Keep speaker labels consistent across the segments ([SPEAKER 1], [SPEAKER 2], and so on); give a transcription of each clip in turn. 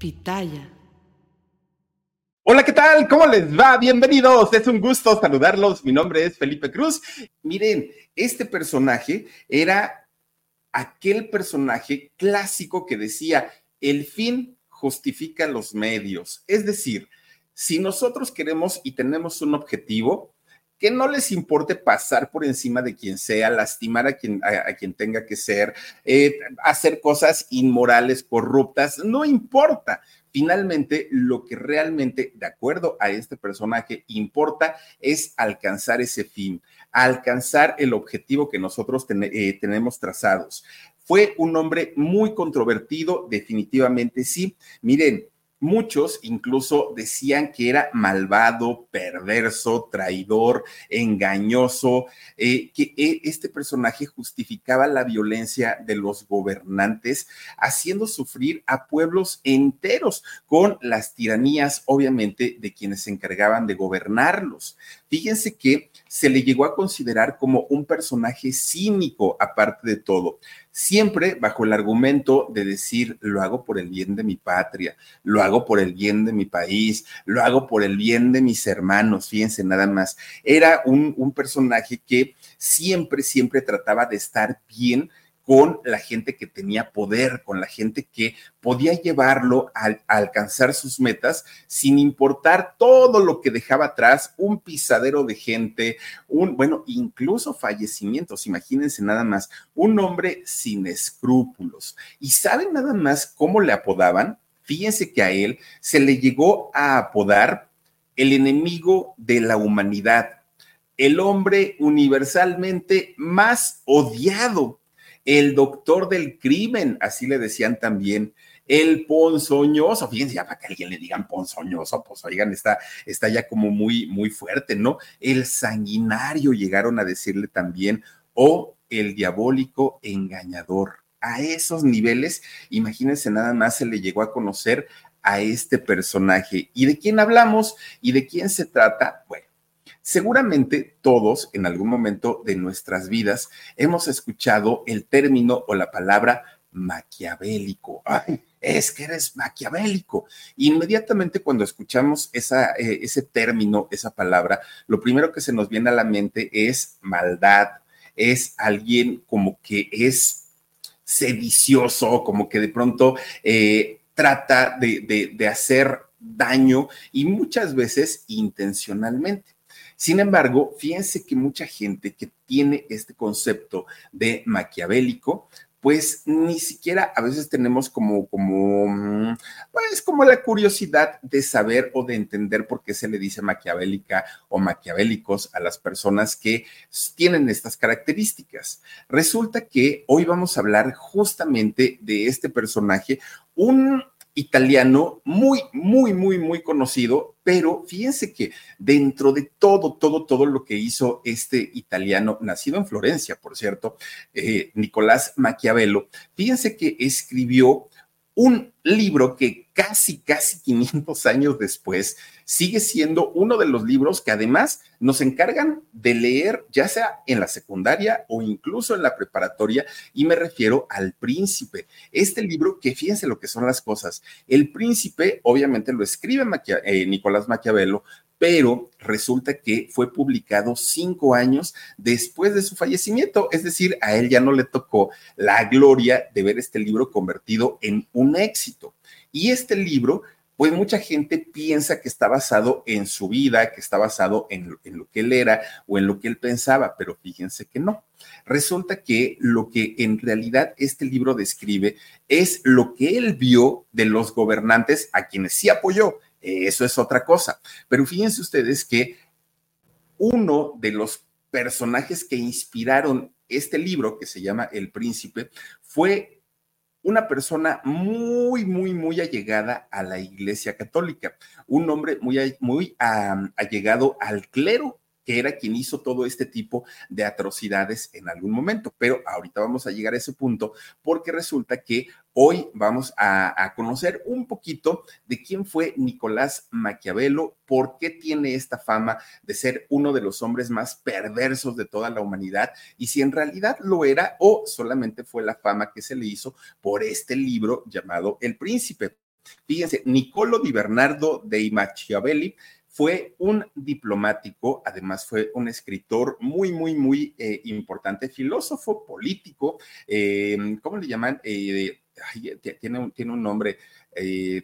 [SPEAKER 1] Pitaya.
[SPEAKER 2] Hola, ¿qué tal? ¿Cómo les va? Bienvenidos. Es un gusto saludarlos. Mi nombre es Felipe Cruz. Miren, este personaje era aquel personaje clásico que decía, el fin justifica los medios. Es decir, si nosotros queremos y tenemos un objetivo, que no les importe pasar por encima de quien sea, lastimar a quien, a, quien tenga que ser, eh, hacer cosas inmorales, corruptas, no importa. Finalmente, lo que realmente, de acuerdo a este personaje, importa es alcanzar ese fin, alcanzar el objetivo que nosotros eh, tenemos trazados. Fue un hombre muy controvertido, definitivamente sí. Miren, Muchos incluso decían que era malvado, perverso, traidor, engañoso, eh, que eh, este personaje justificaba la violencia de los gobernantes, haciendo sufrir a pueblos enteros con las tiranías, obviamente, de quienes se encargaban de gobernarlos. Fíjense que se le llegó a considerar como un personaje cínico, aparte de todo siempre bajo el argumento de decir, lo hago por el bien de mi patria, lo hago por el bien de mi país, lo hago por el bien de mis hermanos, fíjense nada más. Era un, un personaje que siempre, siempre trataba de estar bien con la gente que tenía poder, con la gente que podía llevarlo a, alcanzar sus metas sin importar todo lo que dejaba atrás, un pisadero de gente, un, bueno, incluso fallecimientos, imagínense nada más, un hombre sin escrúpulos. ¿Y saben nada más cómo le apodaban? Fíjense que a él se le llegó a apodar el enemigo de la humanidad, el hombre universalmente más odiado el doctor del crimen, así le decían también, el ponzoñoso, fíjense, ya para que alguien le digan ponzoñoso, pues oigan, está, está ya como muy, muy fuerte, ¿no? El sanguinario llegaron a decirle también, o el diabólico engañador. A esos niveles, imagínense nada más se le llegó a conocer a este personaje. ¿Y de quién hablamos? ¿Y de quién se trata? Bueno, Seguramente todos en algún momento de nuestras vidas hemos escuchado el término o la palabra maquiavélico. Ay, es que eres maquiavélico. Inmediatamente cuando escuchamos eh, ese término, esa palabra, lo primero que se nos viene a la mente es maldad, es alguien como que es sedicioso, como que de pronto eh, trata de hacer daño y muchas veces intencionalmente. Sin embargo, fíjense que mucha gente que tiene este concepto de maquiavélico, pues ni siquiera a veces tenemos como, como, mm, pues como la curiosidad de saber o de entender por qué se le dice maquiavélica o maquiavélicos a las personas que tienen estas características. Resulta que hoy vamos a hablar justamente de este personaje, un italiano muy, muy, muy, muy conocido, pero fíjense que dentro de todo, todo, todo lo que hizo este italiano, nacido en Florencia, por cierto, eh, Nicolás Maquiavelo, fíjense que escribió un libro que casi, casi 500 años después sigue siendo uno de los libros que además nos encargan de leer, ya sea en la secundaria o incluso en la preparatoria, y me refiero al príncipe. Este libro, que fíjense lo que son las cosas. El príncipe, obviamente, lo escribe eh, Nicolás Maquiavelo, pero resulta que fue publicado cinco años después de su fallecimiento, es decir, a él ya no le tocó la gloria de ver este libro convertido en un éxito. Y este libro, pues mucha gente piensa que está basado en su vida, que está basado en, lo que él era o en lo que él pensaba, pero fíjense que no. Resulta que lo que en realidad este libro describe es lo que él vio de los gobernantes a quienes sí apoyó eso es otra cosa. Pero fíjense ustedes que uno de los personajes que inspiraron este libro que se llama El Príncipe fue una persona muy, muy, muy allegada a la Iglesia Católica, un hombre muy, muy allegado al clero que era quien hizo todo este tipo de atrocidades en algún momento. Pero ahorita vamos a llegar a ese punto porque resulta que hoy vamos a, conocer un poquito de quién fue Nicolás Maquiavelo, por qué tiene esta fama de ser uno de los hombres más perversos de toda la humanidad y si en realidad lo era o solamente fue la fama que se le hizo por este libro llamado El Príncipe. Fíjense, Nicolo di Bernardo de Machiavelli fue un diplomático, además fue un escritor muy, muy, muy eh, importante, filósofo, político, eh, ¿cómo le llaman? Eh, tiene, un, tiene un nombre,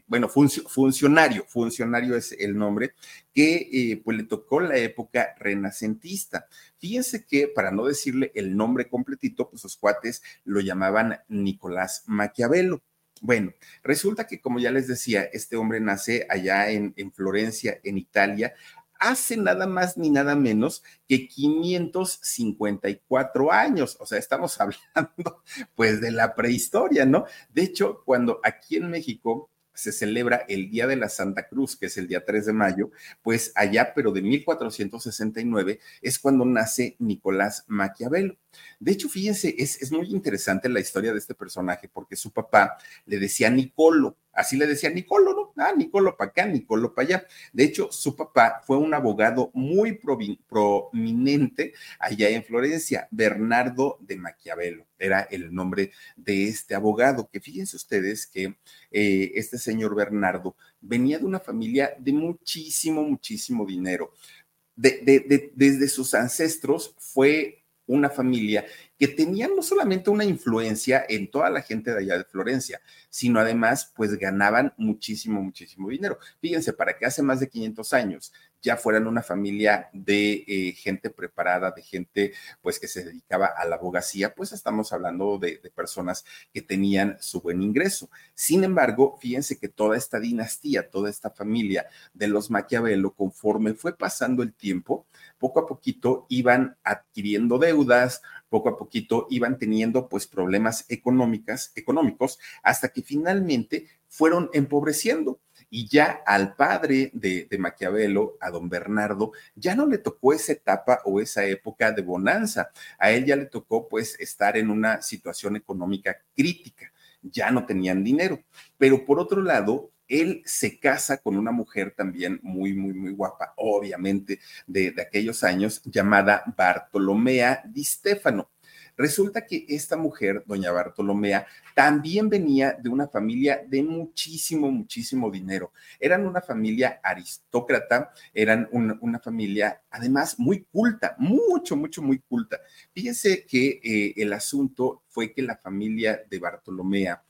[SPEAKER 2] bueno, funcionario, funcionario es el nombre, que pues le tocó la época renacentista. Fíjense que, para no decirle el nombre completito, pues sus cuates lo llamaban Nicolás Maquiavelo. Bueno, resulta que como ya les decía, este hombre nace allá en, Florencia, en Italia, hace nada más ni nada menos que 554 años. O sea, estamos hablando pues de la prehistoria, ¿no? De hecho, cuando aquí en México se celebra el Día de la Santa Cruz, que es el día 3 de mayo, pues allá, pero de 1469, es cuando nace Nicolás Maquiavelo. De hecho, fíjense, es, es muy interesante la historia de este personaje, porque su papá le decía Nicolo, Así le decía Nicolo, ¿no? Ah, Nicolo para acá, Nicolo para allá. De hecho, su papá fue un abogado muy prominente allá en Florencia, Bernardo de Maquiavelo. Era el nombre de este abogado, que fíjense ustedes que eh, este señor Bernardo venía de una familia de muchísimo, muchísimo dinero. desde sus ancestros fue una familia que tenían no solamente una influencia en toda la gente de allá de Florencia, sino además pues ganaban muchísimo, muchísimo dinero. Fíjense, para que hace más de 500 años ya fueran una familia de eh, gente preparada, de gente pues que se dedicaba a la abogacía, pues estamos hablando de, personas que tenían su buen ingreso. Sin embargo, fíjense que toda esta dinastía, toda esta familia de los Maquiavelo, conforme fue pasando el tiempo, poco a poquito iban adquiriendo deudas, poco a poquito iban teniendo pues problemas económicas, económicos hasta que finalmente fueron empobreciendo. Y ya al padre de, de, Maquiavelo, a don Bernardo, ya no le tocó esa etapa o esa época de bonanza. A él ya le tocó pues estar en una situación económica crítica. Ya no tenían dinero. Pero por otro lado, él se casa con una mujer también muy, muy, muy guapa, obviamente, de, aquellos años, llamada Bartolomea Di Stefano. Resulta que esta mujer, doña Bartolomea, también venía de una familia de muchísimo, muchísimo dinero. Eran una familia aristócrata, eran una, familia además muy culta, mucho, mucho, muy culta. Fíjense que eh, el asunto fue que la familia de Bartolomea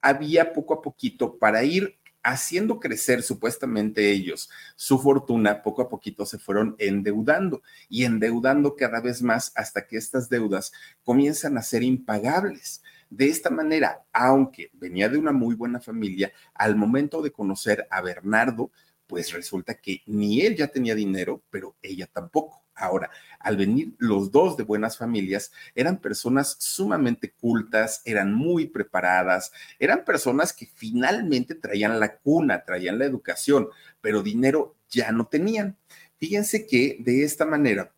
[SPEAKER 2] había poco a poquito para ir haciendo crecer supuestamente ellos su fortuna, poco a poquito se fueron endeudando y endeudando cada vez más hasta que estas deudas comienzan a ser impagables. De esta manera, aunque venía de una muy buena familia, al momento de conocer a Bernardo, pues resulta que ni él ya tenía dinero, pero ella tampoco. Ahora, al venir los dos de buenas familias, eran personas sumamente cultas, eran muy preparadas, eran personas que finalmente traían la cuna, traían la educación, pero dinero ya no tenían. Fíjense que de esta manera,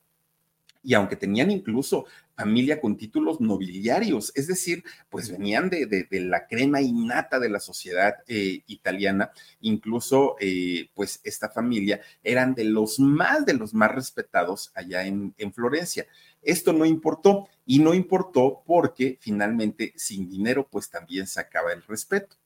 [SPEAKER 2] y aunque tenían incluso familia con títulos nobiliarios, es decir, pues venían de, la crema innata de la sociedad eh, italiana, incluso eh, pues esta familia eran de los más, de los más respetados allá en, en Florencia. Esto no importó y no importó porque finalmente sin dinero pues también se acaba el respeto.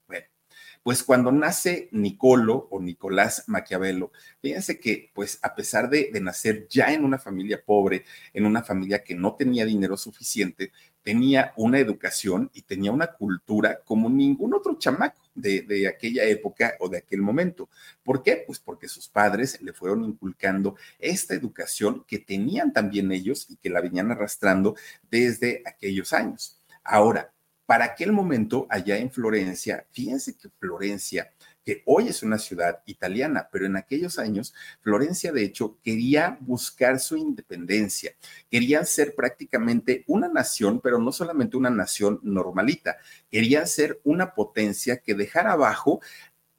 [SPEAKER 2] Pues cuando nace Nicolo o Nicolás Maquiavelo, fíjense que pues a pesar de, nacer ya en una familia pobre, en una familia que no tenía dinero suficiente, tenía una educación y tenía una cultura como ningún otro chamaco de, de, aquella época o de aquel momento. ¿Por qué? Pues porque sus padres le fueron inculcando esta educación que tenían también ellos y que la venían arrastrando desde aquellos años. Ahora, para aquel momento, allá en Florencia, fíjense que Florencia, que hoy es una ciudad italiana, pero en aquellos años Florencia de hecho quería buscar su independencia, querían ser prácticamente una nación, pero no solamente una nación normalita, querían ser una potencia que dejara abajo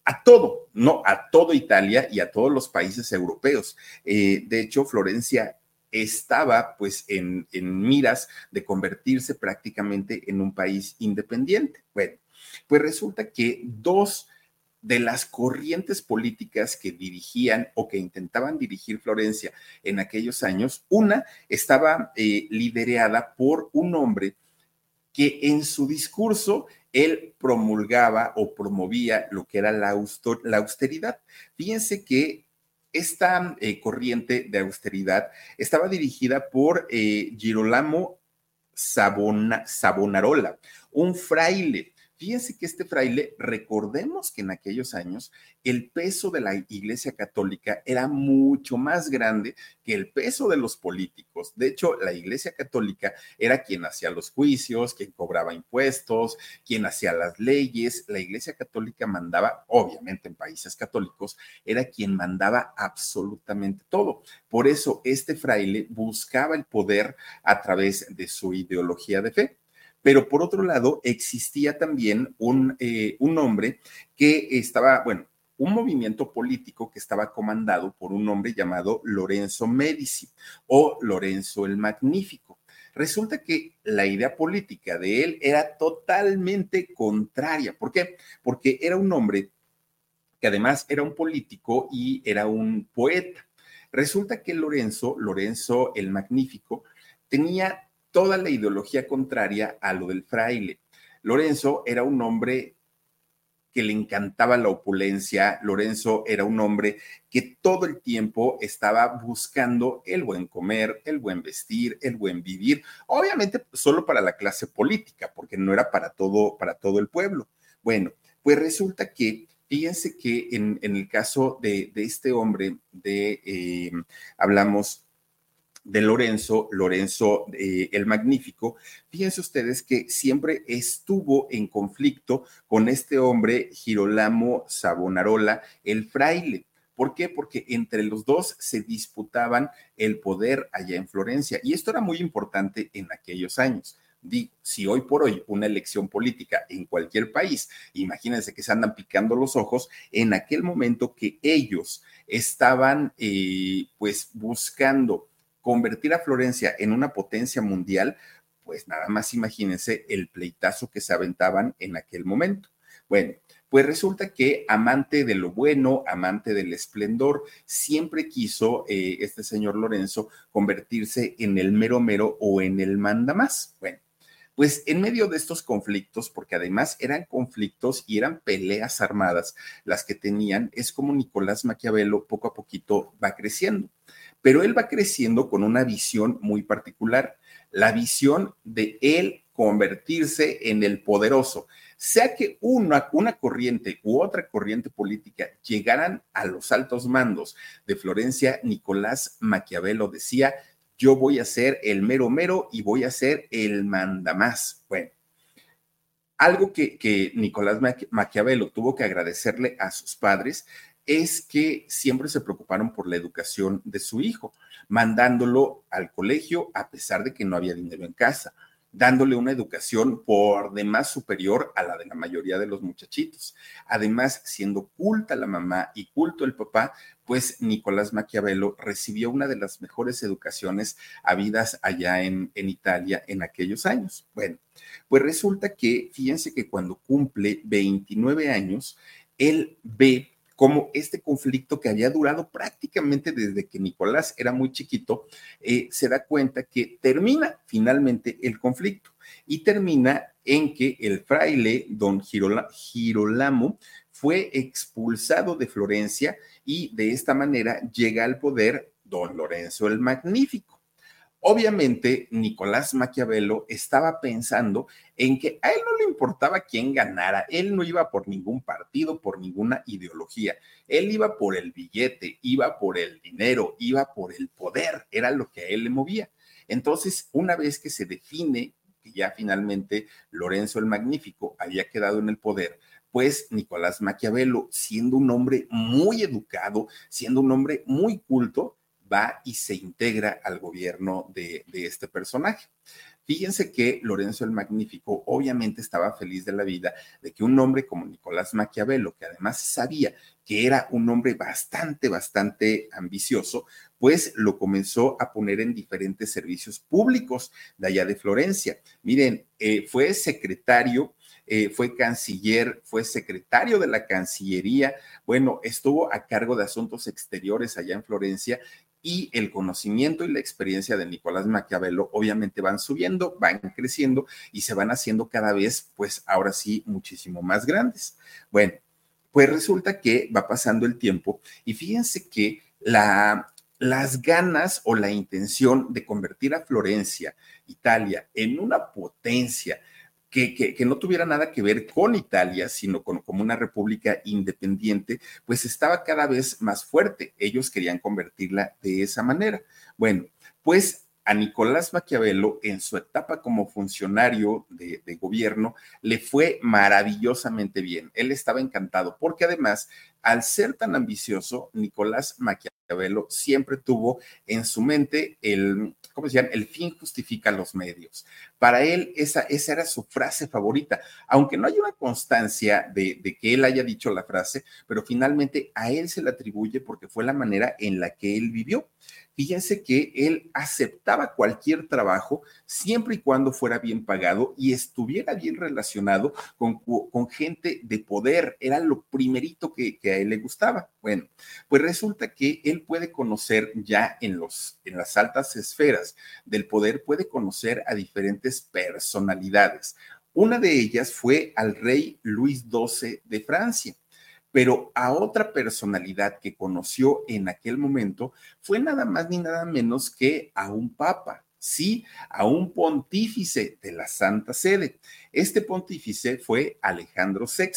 [SPEAKER 2] a todo, no, a todo Italia y a todos los países europeos. Eh, de hecho, Florencia estaba pues en, en miras de convertirse prácticamente en un país independiente. Bueno, pues resulta que dos de las corrientes políticas que dirigían o que intentaban dirigir Florencia en aquellos años, una estaba eh, liderada por un hombre que en su discurso él promulgaba o promovía lo que era la, austeridad. Fíjense que esta eh, corriente de austeridad estaba dirigida por eh, Girolamo Sabonarola, un fraile Fíjense que este fraile, recordemos que en aquellos años el peso de la Iglesia Católica era mucho más grande que el peso de los políticos. De hecho, la Iglesia Católica era quien hacía los juicios, quien cobraba impuestos, quien hacía las leyes. La Iglesia Católica mandaba, obviamente en países católicos, era quien mandaba absolutamente todo. Por eso este fraile buscaba el poder a través de su ideología de fe. Pero por otro lado, existía también un, eh, un hombre que estaba, bueno, un movimiento político que estaba comandado por un hombre llamado Lorenzo Medici o Lorenzo el Magnífico. Resulta que la idea política de él era totalmente contraria. ¿Por qué? Porque era un hombre que además era un político y era un poeta. Resulta que Lorenzo, Lorenzo el Magnífico, tenía toda la ideología contraria a lo del fraile. Lorenzo era un hombre que le encantaba la opulencia. Lorenzo era un hombre que todo el tiempo estaba buscando el buen comer, el buen vestir, el buen vivir, obviamente solo para la clase política, porque no era para todo, para todo el pueblo. Bueno, pues resulta que, fíjense que en, el caso de, este hombre, de, eh, hablamos de Lorenzo, Lorenzo eh, el Magnífico, fíjense ustedes que siempre estuvo en conflicto con este hombre, Girolamo Savonarola, el fraile. ¿Por qué? Porque entre los dos se disputaban el poder allá en Florencia. Y esto era muy importante en aquellos años. Digo, si hoy por hoy una elección política en cualquier país, imagínense que se andan picando los ojos, en aquel momento que ellos estaban eh, pues buscando convertir a Florencia en una potencia mundial, pues nada más imagínense el pleitazo que se aventaban en aquel momento. Bueno, pues resulta que amante de lo bueno, amante del esplendor, siempre quiso eh, este señor Lorenzo convertirse en el mero mero o en el mandamás. Bueno, pues en medio de estos conflictos, porque además eran conflictos y eran peleas armadas las que tenían, es como Nicolás Maquiavelo poco a poquito va creciendo pero él va creciendo con una visión muy particular, la visión de él convertirse en el poderoso. Sea que una, una corriente u otra corriente política llegaran a los altos mandos de Florencia, Nicolás Maquiavelo decía, yo voy a ser el mero mero y voy a ser el mandamás. Bueno, algo que, que Nicolás Maquiavelo tuvo que agradecerle a sus padres es que siempre se preocuparon por la educación de su hijo, mandándolo al colegio a pesar de que no había dinero en casa, dándole una educación por demás superior a la de la mayoría de los muchachitos. Además, siendo culta la mamá y culto el papá, pues Nicolás Maquiavelo recibió una de las mejores educaciones habidas allá en, en Italia en aquellos años. Bueno, pues resulta que, fíjense que cuando cumple 29 años, él ve como este conflicto que había durado prácticamente desde que Nicolás era muy chiquito, eh, se da cuenta que termina finalmente el conflicto y termina en que el fraile don Girolamo fue expulsado de Florencia y de esta manera llega al poder don Lorenzo el Magnífico. Obviamente, Nicolás Maquiavelo estaba pensando en que a él no le importaba quién ganara, él no iba por ningún partido, por ninguna ideología, él iba por el billete, iba por el dinero, iba por el poder, era lo que a él le movía. Entonces, una vez que se define que ya finalmente Lorenzo el Magnífico había quedado en el poder, pues Nicolás Maquiavelo, siendo un hombre muy educado, siendo un hombre muy culto, va y se integra al gobierno de, este personaje. Fíjense que Lorenzo el Magnífico obviamente estaba feliz de la vida de que un hombre como Nicolás Maquiavelo, que además sabía que era un hombre bastante, bastante ambicioso, pues lo comenzó a poner en diferentes servicios públicos de allá de Florencia. Miren, eh, fue secretario eh, fue canciller, fue secretario de la Cancillería, bueno, estuvo a cargo de asuntos exteriores allá en Florencia y el conocimiento y la experiencia de Nicolás Maquiavelo obviamente van subiendo, van creciendo y se van haciendo cada vez, pues ahora sí, muchísimo más grandes. Bueno, pues resulta que va pasando el tiempo y fíjense que la, las ganas o la intención de convertir a Florencia, Italia, en una potencia, que, no tuviera nada que ver con Italia, sino como una república independiente, pues estaba cada vez más fuerte. Ellos querían convertirla de esa manera. Bueno, pues a Nicolás Maquiavelo en su etapa como funcionario de, de, gobierno le fue maravillosamente bien. Él estaba encantado porque además, al ser tan ambicioso, Nicolás Maquiavelo siempre tuvo en su mente el, ¿cómo decían? El fin justifica los medios. Para él, esa, esa era su frase favorita, aunque no hay una constancia de, que él haya dicho la frase, pero finalmente a él se le atribuye porque fue la manera en la que él vivió. Fíjense que él aceptaba cualquier trabajo siempre y cuando fuera bien pagado y estuviera bien relacionado con, con gente de poder. Era lo primerito que, a él le gustaba. Bueno, pues resulta que él puede conocer ya en, los, en las altas esferas del poder, puede conocer a diferentes personalidades. Una de ellas fue al rey Luis XII de Francia pero a otra personalidad que conoció en aquel momento fue nada más ni nada menos que a un papa, sí, a un pontífice de la Santa Sede. Este pontífice fue Alejandro VI.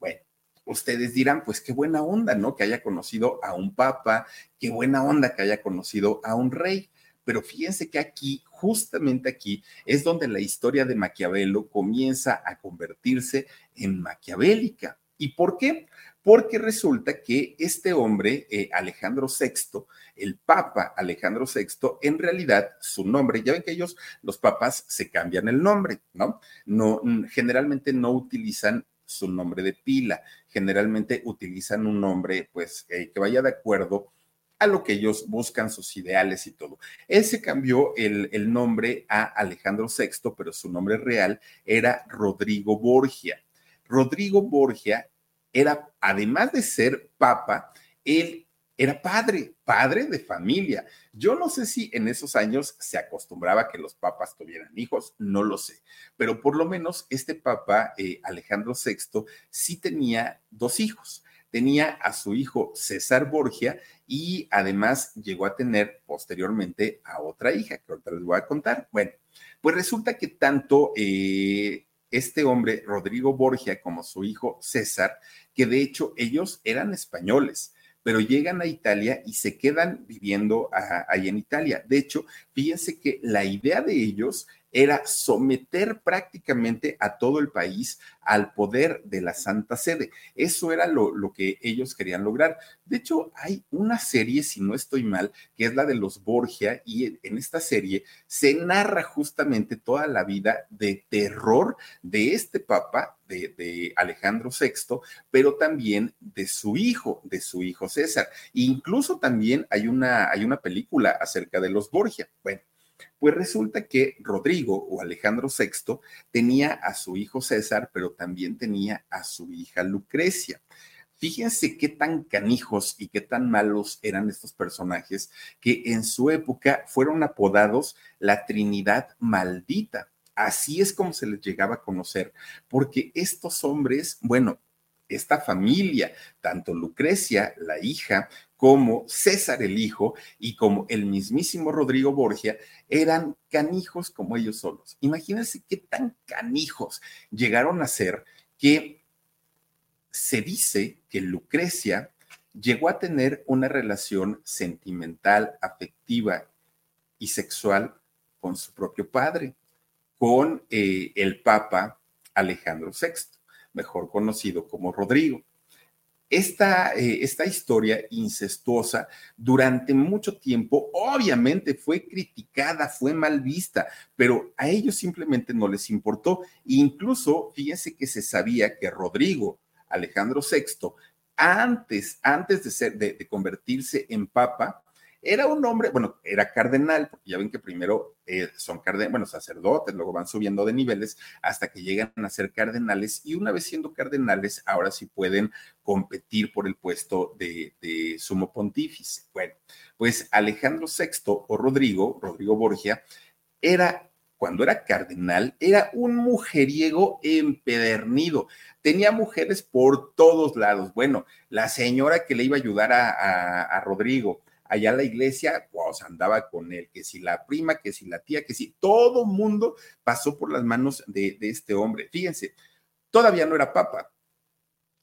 [SPEAKER 2] Bueno, ustedes dirán, pues qué buena onda, ¿no? Que haya conocido a un papa, qué buena onda que haya conocido a un rey. Pero fíjense que aquí, justamente aquí, es donde la historia de Maquiavelo comienza a convertirse en maquiavélica. ¿Y por qué? Porque resulta que este hombre, eh, Alejandro VI, el Papa Alejandro VI, en realidad su nombre, ya ven que ellos, los papas, se cambian el nombre, ¿no? No, generalmente no utilizan su nombre de pila, generalmente utilizan un nombre, pues, que vaya de acuerdo a lo que ellos buscan, sus ideales y todo. Él se cambió el, el nombre a Alejandro VI, pero su nombre real era Rodrigo Borgia. Rodrigo Borgia era, además de ser papa, él era padre, padre de familia. Yo no sé si en esos años se acostumbraba que los papas tuvieran hijos, no lo sé, pero por lo menos este papa, eh, Alejandro VI, sí tenía dos hijos. Tenía a su hijo César Borgia y además llegó a tener posteriormente a otra hija, que ahorita les voy a contar. Bueno, pues resulta que tanto eh, este hombre, Rodrigo Borgia, como su hijo César, que de hecho ellos eran españoles, pero llegan a Italia y se quedan viviendo ahí en Italia. De hecho, fíjense que la idea de ellos era someter prácticamente a todo el país al poder de la Santa Sede. Eso era lo, lo, que ellos querían lograr. De hecho, hay una serie, si no estoy mal, que es la de los Borgia, y en esta serie se narra justamente toda la vida de terror de este papa, de, Alejandro VI, pero también de su hijo, de su hijo César. incluso también hay una, hay una película acerca de los Borgia. Bueno, pues resulta que Rodrigo o Alejandro VI tenía a su hijo César, pero también tenía a su hija Lucrecia. Fíjense qué tan canijos y qué tan malos eran estos personajes que en su época fueron apodados la Trinidad Maldita. Así es como se les llegaba a conocer, porque estos hombres, bueno, esta familia, tanto Lucrecia, la hija, como César el hijo y como el mismísimo Rodrigo Borgia, eran canijos como ellos solos. Imagínense qué tan canijos llegaron a ser que se dice que Lucrecia llegó a tener una relación sentimental, afectiva y sexual con su propio padre, con eh, el Papa Alejandro VI. mejor conocido como Rodrigo. Esta, eh, esta, historia incestuosa durante mucho tiempo obviamente fue criticada, fue mal vista, pero a ellos simplemente no les importó. Incluso, fíjense que se sabía que Rodrigo Alejandro VI, antes, antes de, ser, de convertirse en papa, era un hombre, bueno, era cardenal, porque ya ven que primero eh, son cardenales, bueno, sacerdotes, luego van subiendo de niveles hasta que llegan a ser cardenales y una vez siendo cardenales, ahora sí pueden competir por el puesto de, sumo pontífice. Bueno, pues Alejandro VI o Rodrigo, Rodrigo Borgia, era cuando era cardenal, era un mujeriego empedernido. Tenía mujeres por todos lados. Bueno, la señora que le iba a ayudar a, a Rodrigo, allá la iglesia, pues andaba con él, que si la prima, que si la tía, que si todo mundo pasó por las manos de, de este hombre. Fíjense, todavía no era papa,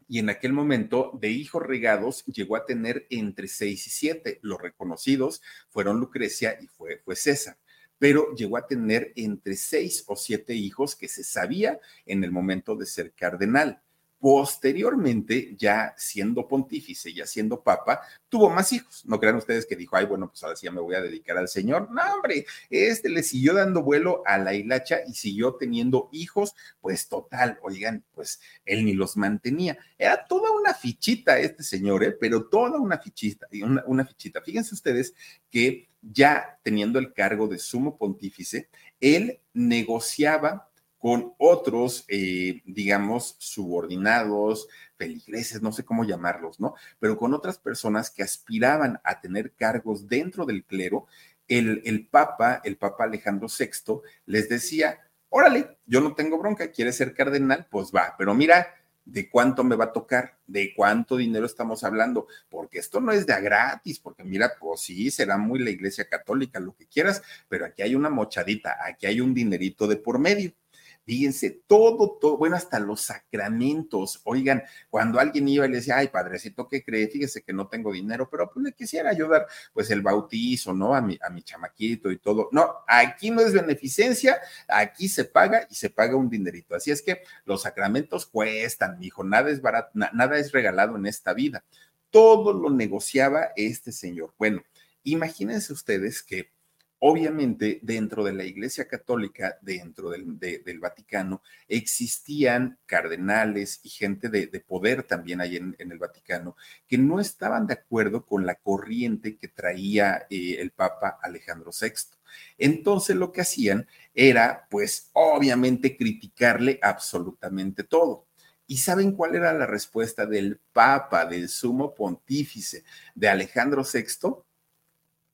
[SPEAKER 2] y en aquel momento de hijos regados llegó a tener entre seis y siete. Los reconocidos fueron Lucrecia y fue, fue César, pero llegó a tener entre seis o siete hijos que se sabía en el momento de ser cardenal. Posteriormente, ya siendo pontífice, ya siendo papa, tuvo más hijos. No crean ustedes que dijo, ay, bueno, pues ahora sí ya me voy a dedicar al Señor. No, hombre, este le siguió dando vuelo a la hilacha y siguió teniendo hijos, pues total, oigan, pues él ni los mantenía. Era toda una fichita este señor, ¿eh? pero toda una fichita, una, una fichita. Fíjense ustedes que ya teniendo el cargo de sumo pontífice, él negociaba con otros, eh, digamos, subordinados, feligreses, no sé cómo llamarlos, ¿no? Pero con otras personas que aspiraban a tener cargos dentro del clero, el, el Papa, el Papa Alejandro VI, les decía, órale, yo no tengo bronca, ¿quieres ser cardenal? Pues va, pero mira, de cuánto me va a tocar, de cuánto dinero estamos hablando, porque esto no es de a gratis, porque mira, pues sí, será muy la iglesia católica, lo que quieras, pero aquí hay una mochadita, aquí hay un dinerito de por medio. Fíjense, todo, todo, bueno, hasta los sacramentos. Oigan, cuando alguien iba y le decía, ay, padrecito, ¿qué cree? Fíjese que no tengo dinero, pero pues le quisiera ayudar, pues el bautizo, ¿no? A mi, a mi chamaquito y todo. No, aquí no es beneficencia, aquí se paga y se paga un dinerito. Así es que los sacramentos cuestan, hijo, nada es barato, nada es regalado en esta vida. Todo lo negociaba este señor. Bueno, imagínense ustedes que Obviamente, dentro de la Iglesia Católica, dentro del, Vaticano, existían cardenales y gente de, poder también ahí en, el Vaticano que no estaban de acuerdo con la corriente que traía eh, el Papa Alejandro VI. Entonces lo que hacían era, pues, obviamente criticarle absolutamente todo. ¿Y saben cuál era la respuesta del Papa, del sumo pontífice de Alejandro VI?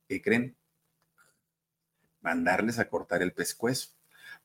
[SPEAKER 2] ¿Qué creen? Mandarles a cortar el pescuezo.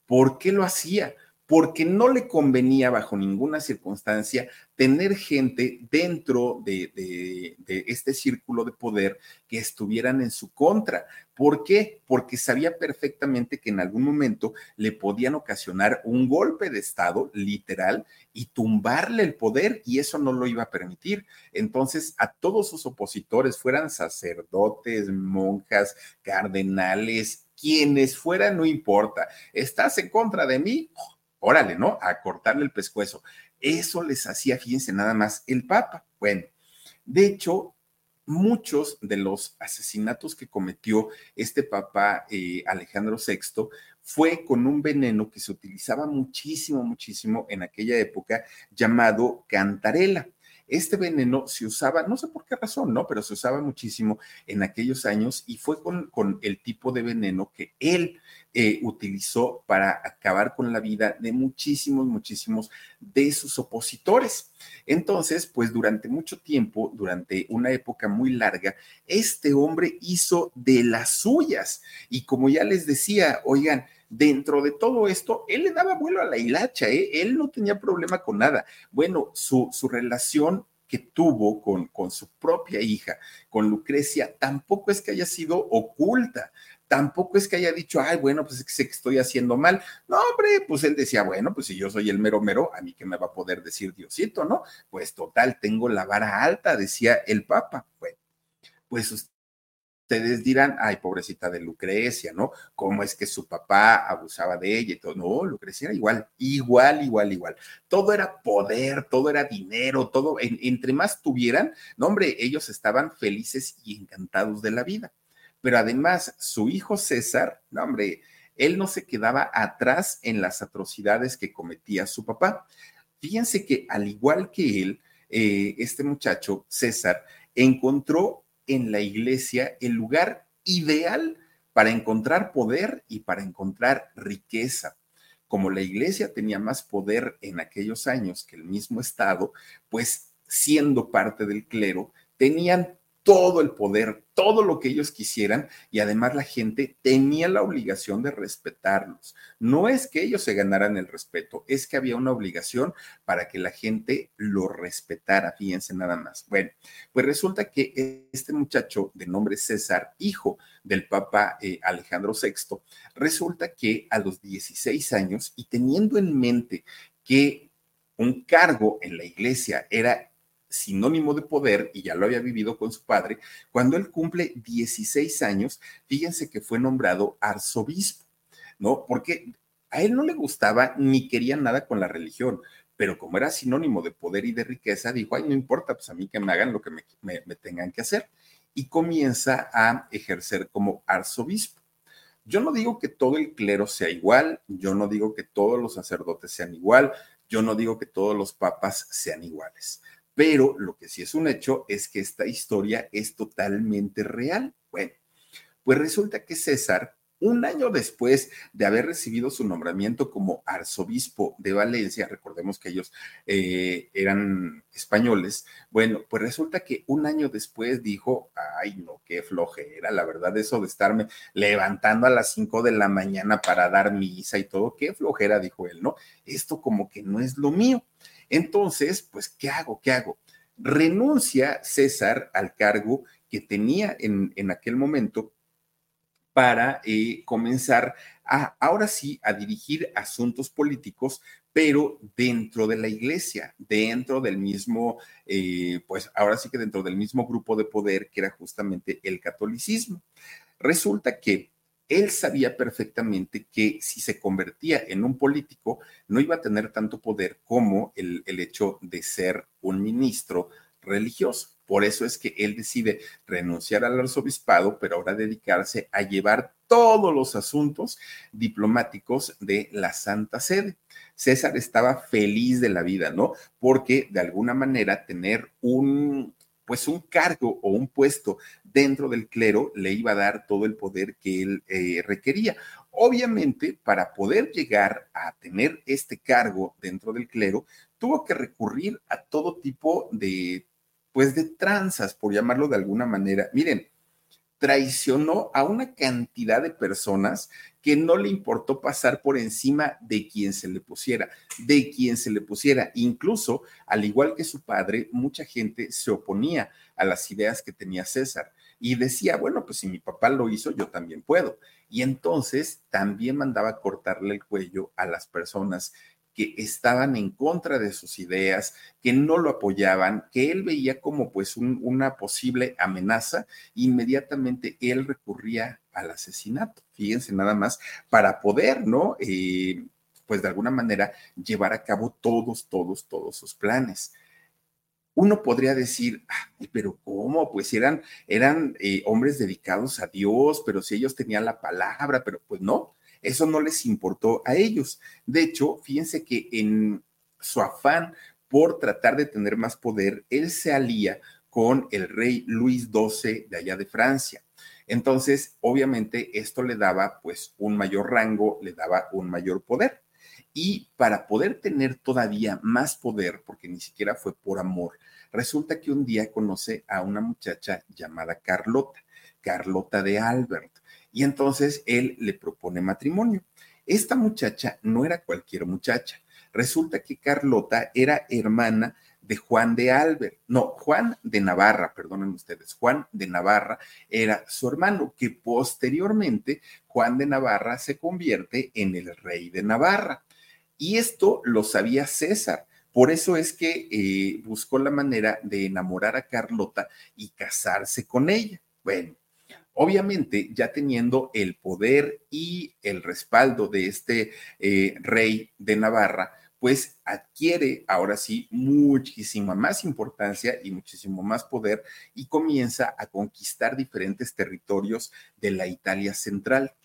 [SPEAKER 2] ¿Por qué lo hacía? Porque no le convenía bajo ninguna circunstancia tener gente dentro de, este círculo de poder que estuvieran en su contra. ¿Por qué? Porque sabía perfectamente que en algún momento le podían ocasionar un golpe de Estado, literal, y tumbarle el poder, y eso no lo iba a permitir. Entonces, a todos sus opositores, fueran sacerdotes, monjas, cardenales, quienes fueran, no importa. ¿Estás en contra de mí? Órale, ¿no? A cortarle el pescuezo. Eso les hacía, fíjense nada más, el Papa. Bueno, de hecho, muchos de los asesinatos que cometió este Papa eh, Alejandro VI fue con un veneno que se utilizaba muchísimo, muchísimo en aquella época llamado cantarela. Este veneno se usaba, no sé por qué razón, ¿no? Pero se usaba muchísimo en aquellos años y fue con, el tipo de veneno que él eh, utilizó para acabar con la vida de muchísimos, muchísimos de sus opositores. Entonces, pues durante mucho tiempo, durante una época muy larga, este hombre hizo de las suyas. Y como ya les decía, oigan, dentro de todo esto, él le daba vuelo a la hilacha, ¿eh? él no tenía problema con nada. Bueno, su, su relación que tuvo con, con su propia hija, con Lucrecia, tampoco es que haya sido oculta tampoco es que haya dicho, ay, bueno, pues es que sé que estoy haciendo mal. No, hombre, pues él decía, bueno, pues si yo soy el mero mero, a mí que me va a poder decir Diosito, ¿no? Pues total, tengo la vara alta, decía el Papa. Bueno, pues ustedes dirán, ay, pobrecita de Lucrecia, ¿no? ¿Cómo es que su papá abusaba de ella y todo? No, Lucrecia era igual, igual, igual, igual. Todo era poder, todo era dinero, todo, entre más tuvieran, no, hombre, ellos estaban felices y encantados de la vida. Pero además, su hijo César, no, hombre, él no se quedaba atrás en las atrocidades que cometía su papá. Fíjense que al igual que él, eh, este muchacho, César, encontró en la iglesia el lugar ideal para encontrar poder y para encontrar riqueza. Como la iglesia tenía más poder en aquellos años que el mismo Estado, pues siendo parte del clero, tenían todo el poder, todo lo que ellos quisieran y además la gente tenía la obligación de respetarlos. No es que ellos se ganaran el respeto, es que había una obligación para que la gente lo respetara, fíjense nada más. Bueno, pues resulta que este muchacho de nombre César, hijo del Papa eh, Alejandro VI, resulta que a los 16 años y teniendo en mente que un cargo en la iglesia era sinónimo de poder, y ya lo había vivido con su padre, cuando él cumple 16 años, fíjense que fue nombrado arzobispo, ¿no? Porque a él no le gustaba ni quería nada con la religión, pero como era sinónimo de poder y de riqueza, dijo, ay, no importa, pues a mí que me hagan lo que me, me tengan que hacer. Y comienza a ejercer como arzobispo. Yo no digo que todo el clero sea igual, yo no digo que todos los sacerdotes sean igual, yo no digo que todos los papas sean iguales. Pero lo que sí es un hecho es que esta historia es totalmente real. Bueno, pues resulta que César, un año después de haber recibido su nombramiento como arzobispo de Valencia, recordemos que ellos eh, eran españoles, bueno, pues resulta que un año después dijo, ay no, qué flojera, la verdad, eso de estarme levantando a las cinco de la mañana para dar misa y todo, qué flojera, dijo él, ¿no? Esto como que no es lo mío. Entonces, pues, ¿qué hago? ¿Qué hago? Renuncia César al cargo que tenía en, aquel momento para eh, comenzar a, ahora sí, a dirigir asuntos políticos, pero dentro de la iglesia, dentro del mismo, eh, pues ahora sí que dentro del mismo grupo de poder que era justamente el catolicismo. Resulta que él sabía perfectamente que si se convertía en un político, no iba a tener tanto poder como el, hecho de ser un ministro religioso. Por eso es que él decide renunciar al arzobispado, pero ahora dedicarse a llevar todos los asuntos diplomáticos de la Santa Sede. César estaba feliz de la vida, ¿no? Porque de alguna manera tener un, pues un cargo o un puesto dentro del clero le iba a dar todo el poder que él eh, requería. Obviamente, para poder llegar a tener este cargo dentro del clero, tuvo que recurrir a todo tipo de, pues, de tranzas, por llamarlo de alguna manera. Miren, traicionó a una cantidad de personas que no le importó pasar por encima de quien se le pusiera, de quien se le pusiera. Incluso, al igual que su padre, mucha gente se oponía a las ideas que tenía César y decía, bueno, pues si mi papá lo hizo, yo también puedo. Y entonces también mandaba cortarle el cuello a las personas que estaban en contra de sus ideas, que no lo apoyaban, que él veía como pues una posible amenaza, inmediatamente él recurría al asesinato, fíjense nada más, para poder, ¿no? Eh, pues de alguna manera llevar a cabo todos, todos, todos sus planes. Uno podría decir, pero ¿cómo? Pues eran, eran eh, hombres dedicados a Dios, pero si ellos tenían la palabra, pero pues no, eso no les importó a ellos. De hecho, fíjense que en su afán por tratar de tener más poder, él se alía con el rey Luis XII de allá de Francia. Entonces, obviamente, esto le daba pues un mayor rango, le daba un mayor poder. Y para poder tener todavía más poder, porque ni siquiera fue por amor, resulta que un día conoce a una muchacha llamada Carlota, Carlota de Albert y entonces él le propone matrimonio. Esta muchacha no era cualquier muchacha. Resulta que Carlota era hermana de Juan de Albert, no, Juan de Navarra, perdonen ustedes, Juan de Navarra era su hermano, que posteriormente Juan de Navarra se convierte en el rey de Navarra. Y esto lo sabía César. Por eso es que eh, buscó la manera de enamorar a Carlota y casarse con ella. Bueno, Obviamente, ya teniendo el poder y el respaldo de este eh, rey de Navarra, pues adquiere ahora sí muchísima más importancia y muchísimo más poder y comienza a conquistar diferentes territorios de la Italia central.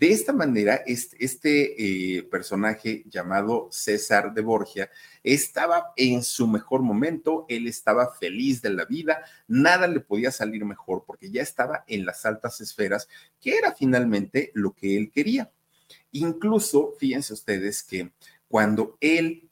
[SPEAKER 2] De esta manera, este, eh, personaje llamado César de Borgia estaba en su mejor momento, él estaba feliz de la vida, nada le podía salir mejor porque ya estaba en las altas esferas, que era finalmente lo que él quería. Incluso, fíjense ustedes que cuando él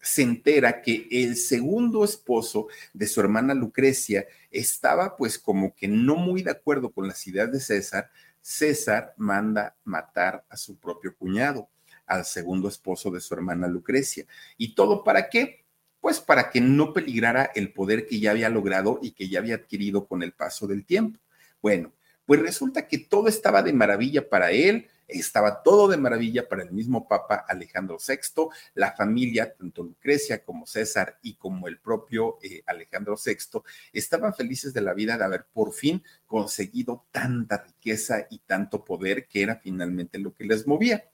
[SPEAKER 2] se entera que el segundo esposo de su hermana Lucrecia estaba pues como que no muy de acuerdo con las ideas de César, César manda matar a su propio cuñado, al segundo esposo de su hermana Lucrecia. ¿Y todo para qué? Pues para que no peligrara el poder que ya había logrado y que ya había adquirido con el paso del tiempo. Bueno, pues resulta que todo estaba de maravilla para él, estaba todo de maravilla para el mismo Papa Alejandro VI, la familia, tanto Lucrecia como César y como el propio eh, Alejandro VI, estaban felices de la vida de haber por fin conseguido tanta riqueza y tanto poder que era finalmente lo que les movía.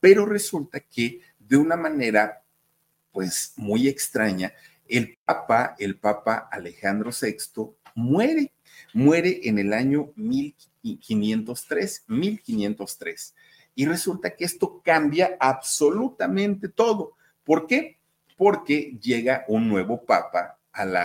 [SPEAKER 2] Pero resulta que de una manera, pues muy extraña, el Papa, el Papa Alejandro VI, muere, muere en el año 1503, 1503. Y resulta que esto cambia absolutamente todo. ¿Por qué? Porque llega un nuevo papa al,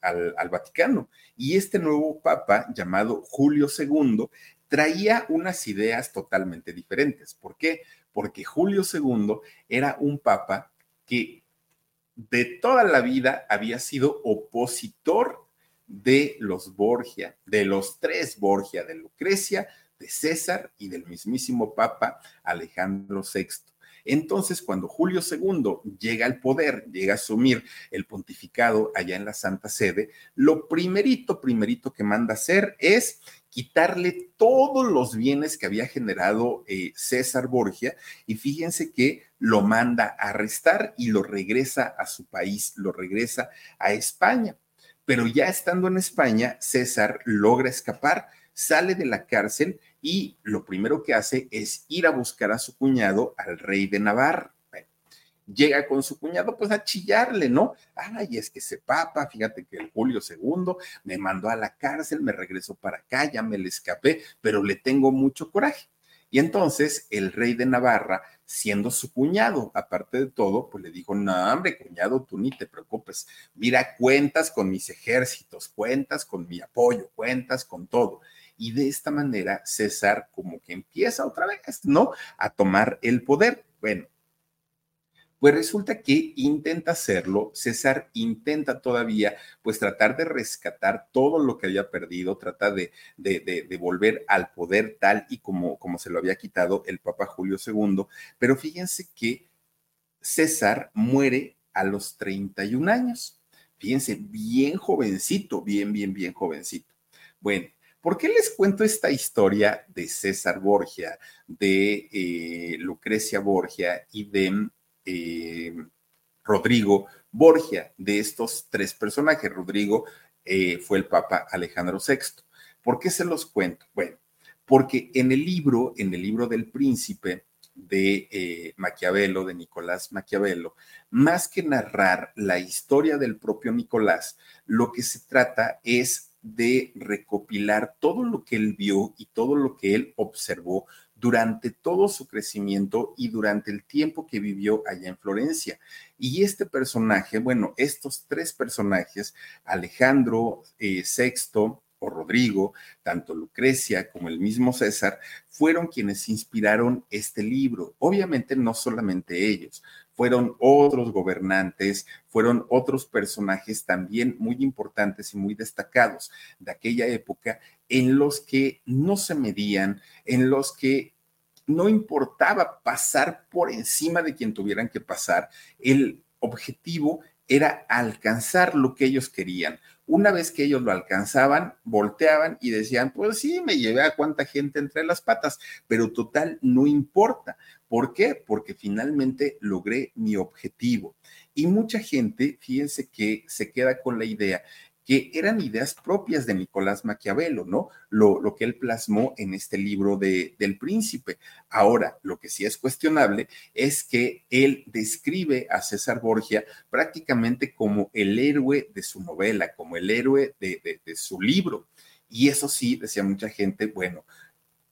[SPEAKER 2] al, Vaticano. Y este nuevo papa, llamado Julio II, traía unas ideas totalmente diferentes. ¿Por qué? Porque Julio II era un papa que de toda la vida había sido opositor de los Borgia, de los tres Borgia, de Lucrecia, de César y del mismísimo Papa Alejandro VI. Entonces, cuando Julio II llega al poder, llega a asumir el pontificado allá en la Santa Sede, lo primerito, primerito que manda hacer es quitarle todos los bienes que había generado eh, César Borgia y fíjense que lo manda a arrestar y lo regresa a su país, lo regresa a España. Pero ya estando en España, César logra escapar, sale de la cárcel y lo primero que hace es ir a buscar a su cuñado, al rey de Navarra. llega con su cuñado pues a chillarle, ¿no? Ay, es que ese papa, fíjate que el Julio II me mandó a la cárcel, me regresó para acá, ya me le escapé, pero le tengo mucho coraje. Y entonces el rey de Navarra, siendo su cuñado, aparte de todo, pues le dijo, no, hombre, cuñado, tú ni te preocupes. Mira, cuentas con mis ejércitos, cuentas con mi apoyo, cuentas con todo. Y de esta manera César como que empieza otra vez, ¿no? A tomar el poder. Bueno, pues resulta que intenta hacerlo, César intenta todavía pues tratar de rescatar todo lo que había perdido, trata de, de, volver al poder tal y como, como se lo había quitado el Papa Julio II, pero fíjense que César muere a los 31 años. Fíjense, bien jovencito, bien, bien, bien jovencito. Bueno, ¿Por qué les cuento esta historia de César Borgia, de eh, Lucrecia Borgia y de eh, Rodrigo Borgia, de estos tres personajes. Rodrigo eh, fue el Papa Alejandro VI. ¿Por qué se los cuento? Bueno, porque en el libro, en el libro del príncipe de eh, Maquiavelo, de Nicolás Maquiavelo, más que narrar la historia del propio Nicolás, lo que se trata es de recopilar todo lo que él vio y todo lo que él observó durante todo su crecimiento y durante el tiempo que vivió allá en Florencia. Y este personaje, bueno, estos tres personajes, Alejandro eh, VI, o Rodrigo, tanto Lucrecia como el mismo César, fueron quienes inspiraron este libro. Obviamente no solamente ellos, fueron otros gobernantes, fueron otros personajes también muy importantes y muy destacados de aquella época en los que no se medían, en los que no importaba pasar por encima de quien tuvieran que pasar. El objetivo era alcanzar lo que ellos querían. Una vez que ellos lo alcanzaban, volteaban y decían, pues sí, me llevé a cuánta gente entre las patas, pero total, no importa. ¿Por qué? Porque finalmente logré mi objetivo. Y mucha gente, fíjense que se queda con la idea que eran ideas propias de Nicolás Maquiavelo, ¿no? Lo, lo que él plasmó en este libro de, del príncipe. Ahora, lo que sí es cuestionable es que él describe a César Borgia prácticamente como el héroe de su novela, como el héroe de, de su libro. Y eso sí, decía mucha gente, bueno,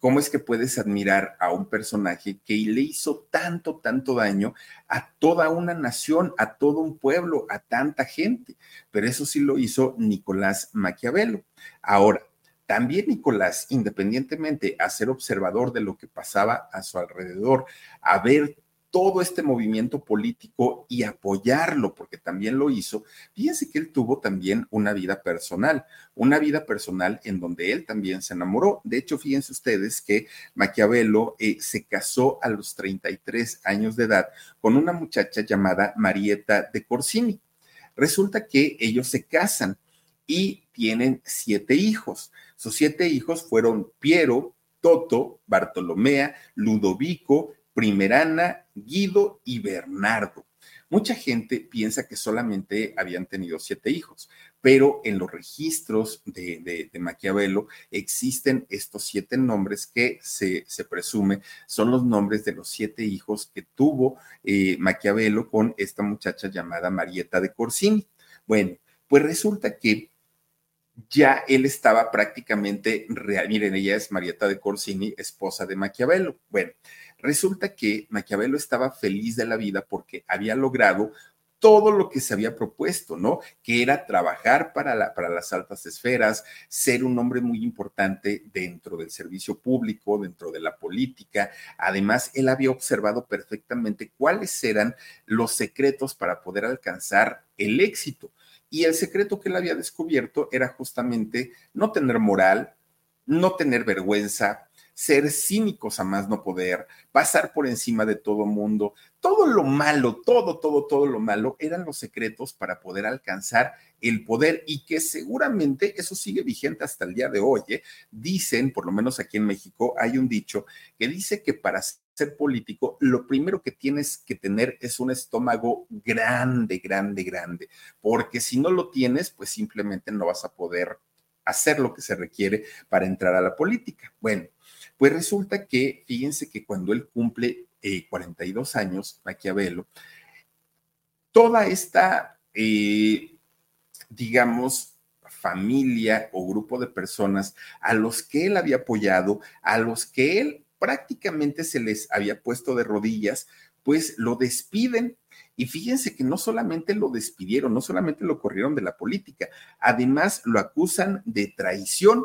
[SPEAKER 2] ¿Cómo es que puedes admirar a un personaje que le hizo tanto, tanto daño a toda una nación, a todo un pueblo, a tanta gente? Pero eso sí lo hizo Nicolás Maquiavelo. Ahora, también Nicolás, independientemente a ser observador de lo que pasaba a su alrededor, a ver todo este movimiento político y apoyarlo, porque también lo hizo, fíjense que él tuvo también una vida personal, una vida personal en donde él también se enamoró. De hecho, fíjense ustedes que Maquiavelo eh, se casó a los 33 años de edad con una muchacha llamada Marieta de Corsini. Resulta que ellos se casan y tienen siete hijos. Sus siete hijos fueron Piero, Toto, Bartolomea, Ludovico, Primerana, Guido y Bernardo. Mucha gente piensa que solamente habían tenido siete hijos, pero en los registros de, Maquiavelo existen estos siete nombres que se, presume son los nombres de los siete hijos que tuvo eh, Maquiavelo con esta muchacha llamada Marieta de Corsini. Bueno, pues resulta que ya él estaba prácticamente real. Miren, ella es Marieta de Corsini, esposa de Maquiavelo. Bueno, Resulta que Maquiavelo estaba feliz de la vida porque había logrado todo lo que se había propuesto, ¿no? Que era trabajar para, para las altas esferas, ser un hombre muy importante dentro del servicio público, dentro de la política. Además, él había observado perfectamente cuáles eran los secretos para poder alcanzar el éxito. Y el secreto que él había descubierto era justamente no tener moral, no tener vergüenza, ser cínicos a más no poder, pasar por encima de todo mundo, todo lo malo, todo, todo, todo lo malo eran los secretos para poder alcanzar el poder y que seguramente eso sigue vigente hasta el día de hoy. ¿eh? Dicen, por lo menos aquí en México, hay un dicho que dice que para ser político, lo primero que tienes que tener es un estómago grande, grande, grande, porque si no lo tienes, pues simplemente no vas a poder hacer lo que se requiere para entrar a la política. Bueno, pues resulta que, fíjense que cuando él cumple 42 eh, años, Maquiavelo, toda esta, eh, digamos, familia o grupo de personas a los que él había apoyado, a los que él prácticamente se les había puesto de rodillas, pues lo despiden. Y fíjense que no solamente lo despidieron, no solamente lo corrieron de la política, además lo acusan de traición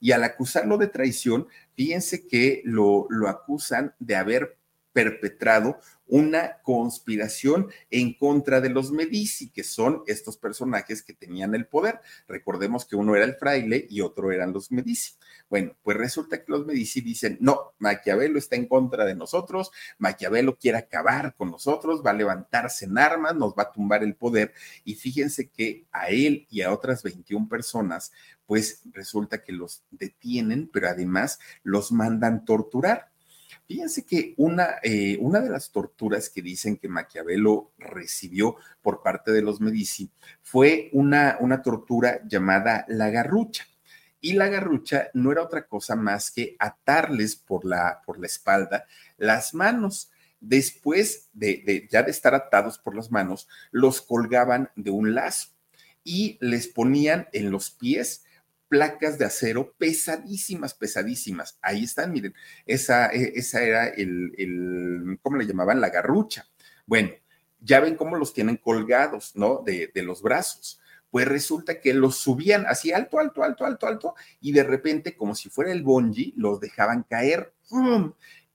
[SPEAKER 2] y al acusarlo de traición, fíjense que lo, lo acusan de haber perpetrado una conspiración en contra de los Medici, que son estos personajes que tenían el poder. Recordemos que uno era el fraile y otro eran los Medici. Bueno, pues resulta que los Medici dicen, no, Maquiavelo está en contra de nosotros, Maquiavelo quiere acabar con nosotros, va a levantarse en armas, nos va a tumbar el poder. Y fíjense que a él y a otras 21 personas, pues resulta que los detienen, pero además los mandan torturar. Fíjense que una, eh, una de las torturas que dicen que Maquiavelo recibió por parte de los Medici fue una, una tortura llamada la garrucha. Y la garrucha no era otra cosa más que atarles por la, por la espalda las manos. Después de, de, ya de estar atados por las manos, los colgaban de un lazo y les ponían en los pies placas de acero pesadísimas, pesadísimas. Ahí están, miren, esa, e, esa era el, el, ¿cómo le llamaban? La garrucha. Bueno, ya ven cómo los tienen colgados, ¿no? De, de los brazos. Pues resulta que los subían así alto, alto, alto, alto, alto, y de repente, como si fuera el bungee, los dejaban caer.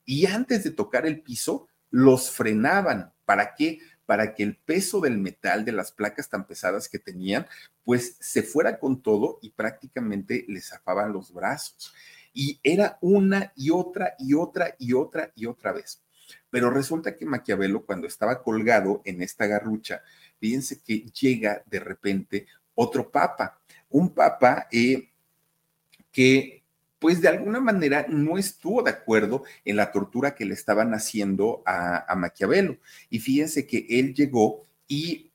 [SPEAKER 2] Y antes de tocar el piso, los frenaban. ¿Para qué? Para que el peso del metal de las placas tan pesadas que tenían, pues se fuera con todo y prácticamente les zafaban los brazos. Y era una y otra y otra y otra y otra vez. Pero resulta que Maquiavelo, cuando estaba colgado en esta garrucha, fíjense que llega de repente otro papa, un papa eh, que pues de alguna manera no estuvo de acuerdo en la tortura que le estaban haciendo a, Maquiavelo. Y fíjense que él llegó y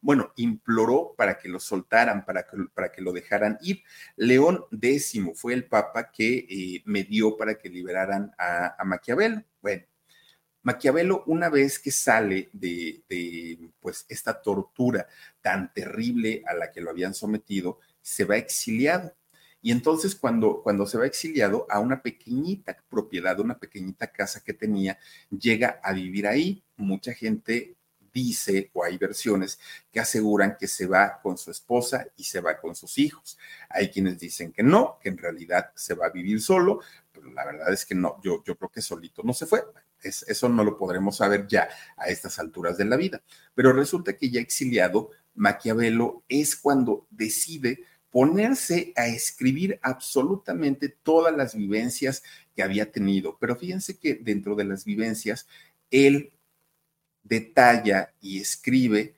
[SPEAKER 2] bueno, imploró para que lo soltaran, para que, para que lo dejaran ir. León X fue el papa que eh, medió para que liberaran a, a Maquiavelo. Bueno, Maquiavelo, una vez que sale de, de, pues, esta tortura tan terrible a la que lo habían sometido, se va exiliado. Y entonces cuando, cuando se va exiliado a una pequeñita propiedad, una pequeñita casa que tenía, llega a vivir ahí. Mucha gente dice, o hay versiones que aseguran que se va con su esposa y se va con sus hijos. Hay quienes dicen que no, que en realidad se va a vivir solo, pero la verdad es que no, yo, yo creo que solito no se fue. Es, eso no lo podremos saber ya a estas alturas de la vida. Pero resulta que ya exiliado, Maquiavelo es cuando decide ponerse a escribir absolutamente todas las vivencias que había tenido. Pero fíjense que dentro de las vivencias, él detalla y escribe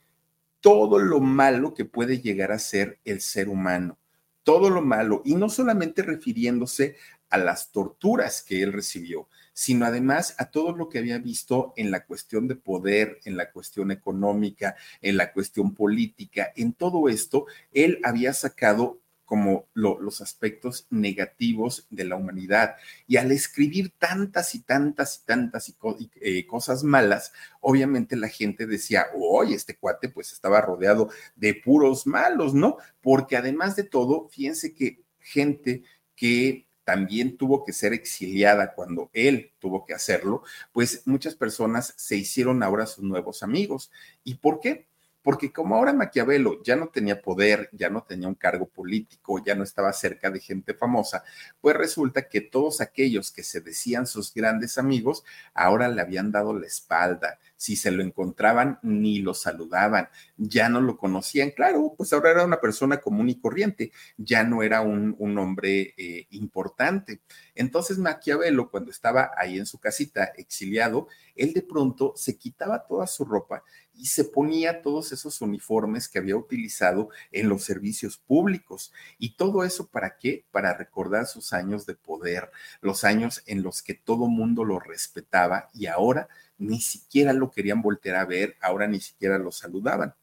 [SPEAKER 2] todo lo malo que puede llegar a ser el ser humano, todo lo malo, y no solamente refiriéndose a las torturas que él recibió, sino además a todo lo que había visto en la cuestión de poder, en la cuestión económica, en la cuestión política, en todo esto, él había sacado como los aspectos negativos de la humanidad. Y al escribir tantas y tantas y tantas eh, cosas malas, obviamente la gente decía, oye, este cuate pues estaba rodeado de puros malos, ¿no? Porque además de todo, fíjense que gente que también tuvo que ser exiliada cuando él tuvo que hacerlo, pues muchas personas se hicieron ahora sus nuevos amigos. ¿Y por qué? porque como ahora Maquiavelo ya no tenía poder, ya no tenía un cargo político, ya no estaba cerca de gente famosa, pues resulta que todos aquellos que se decían sus grandes amigos, ahora le habían dado la espalda, si se lo encontraban ni lo saludaban, ya no lo conocían, claro, pues ahora era una persona común y corriente, ya no era un, hombre eh, importante. Entonces Maquiavelo, cuando estaba ahí en su casita exiliado, él de pronto se quitaba toda su ropa y se ponía todos esos uniformes que había utilizado en los servicios públicos. ¿Y todo eso para qué? Para recordar sus años de poder, los años en los que todo mundo lo respetaba y ahora ni siquiera lo querían voltear a ver, ahora ni siquiera lo saludaban.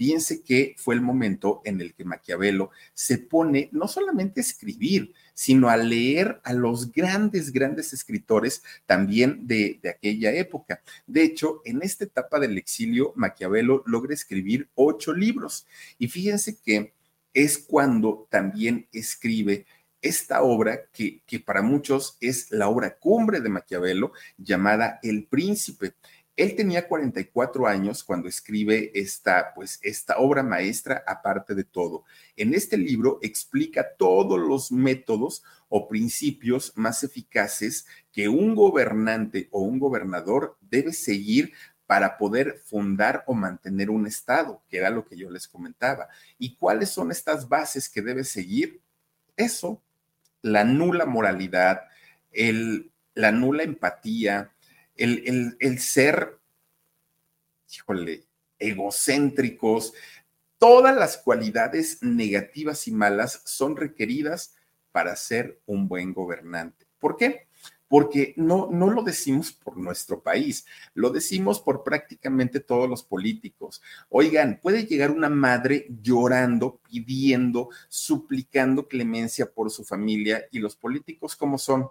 [SPEAKER 2] Fíjense que fue el momento en el que Maquiavelo se pone no solamente a escribir, sino a leer a los grandes, grandes escritores también de, de, aquella época. De hecho, en esta etapa del exilio, Maquiavelo logra escribir ocho libros. Y fíjense que es cuando también escribe esta obra que, que para muchos es la obra cumbre de Maquiavelo, llamada El Príncipe. Él tenía 44 años cuando escribe esta, pues, esta obra maestra, aparte de todo. En este libro explica todos los métodos o principios más eficaces que un gobernante o un gobernador debe seguir para poder fundar o mantener un Estado, que era lo que yo les comentaba. ¿Y cuáles son estas bases que debe seguir? Eso, la nula moralidad, el, la nula empatía, el, ser, híjole, egocéntricos, todas las cualidades negativas y malas son requeridas para ser un buen gobernante. ¿Por qué? Porque no, no lo decimos por nuestro país, lo decimos por prácticamente todos los políticos. Oigan, puede llegar una madre llorando, pidiendo, suplicando clemencia por su familia y los políticos, ¿cómo son?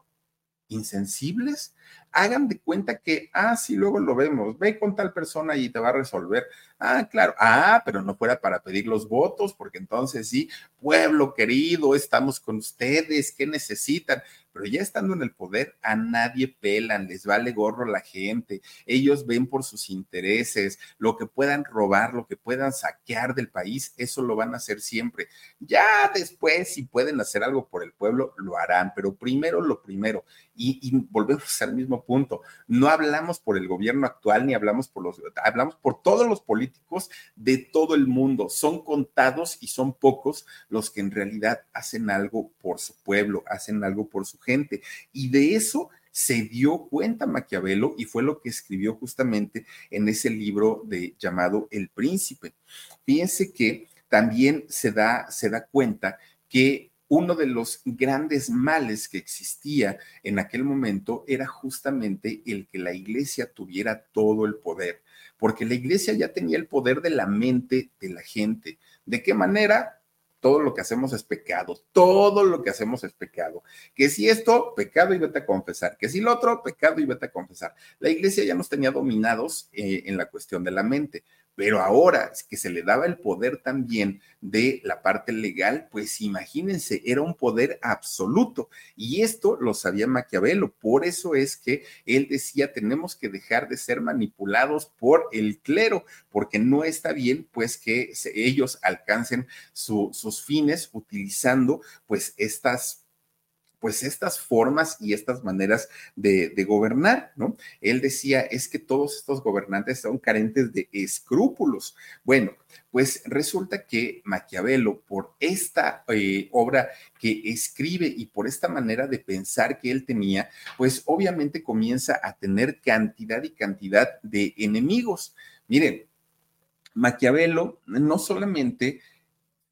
[SPEAKER 2] insensibles, hagan de cuenta que, ah, sí, luego lo vemos, ve con tal persona y te va a resolver. Ah, claro, ah, pero no fuera para pedir los votos, porque entonces sí, pueblo querido, estamos con ustedes, ¿qué necesitan? Pero ya estando en el poder, a nadie pelan, les vale gorro la gente, ellos ven por sus intereses, lo que puedan robar, lo que puedan saquear del país, eso lo van a hacer siempre. Ya después, si pueden hacer algo por el pueblo, lo harán, pero primero lo primero. Y, volvemos al mismo punto. No hablamos por el gobierno actual ni hablamos por los, hablamos por todos los políticos de todo el mundo. Son contados y son pocos los que en realidad hacen algo por su pueblo, hacen algo por su gente. Y de eso se dio cuenta Maquiavelo y fue lo que escribió justamente en ese libro de llamado El Príncipe. Fíjense que también se da, se da cuenta que uno de los grandes males que existía en aquel momento era justamente el que la iglesia tuviera todo el poder. porque la iglesia ya tenía el poder de la mente de la gente. ¿De qué manera? Todo lo que hacemos es pecado, todo lo que hacemos es pecado. Que si esto, pecado y vete a confesar, que si lo otro, pecado y vete a confesar. La iglesia ya nos tenía dominados eh, en la cuestión de la mente, pero ahora que se le daba el poder también de la parte legal, pues imagínense, era un poder absoluto. Y esto lo sabía Maquiavelo. Por eso es que él decía, tenemos que dejar de ser manipulados por el clero, porque no está bien pues que ellos alcancen sus fines utilizando pues estas pues estas formas y estas maneras de, gobernar, ¿no? Él decía, es que todos estos gobernantes son carentes de escrúpulos. Bueno, pues resulta que Maquiavelo, por esta eh, obra que escribe y por esta manera de pensar que él tenía, pues obviamente comienza a tener cantidad y cantidad de enemigos. Miren, Maquiavelo no solamente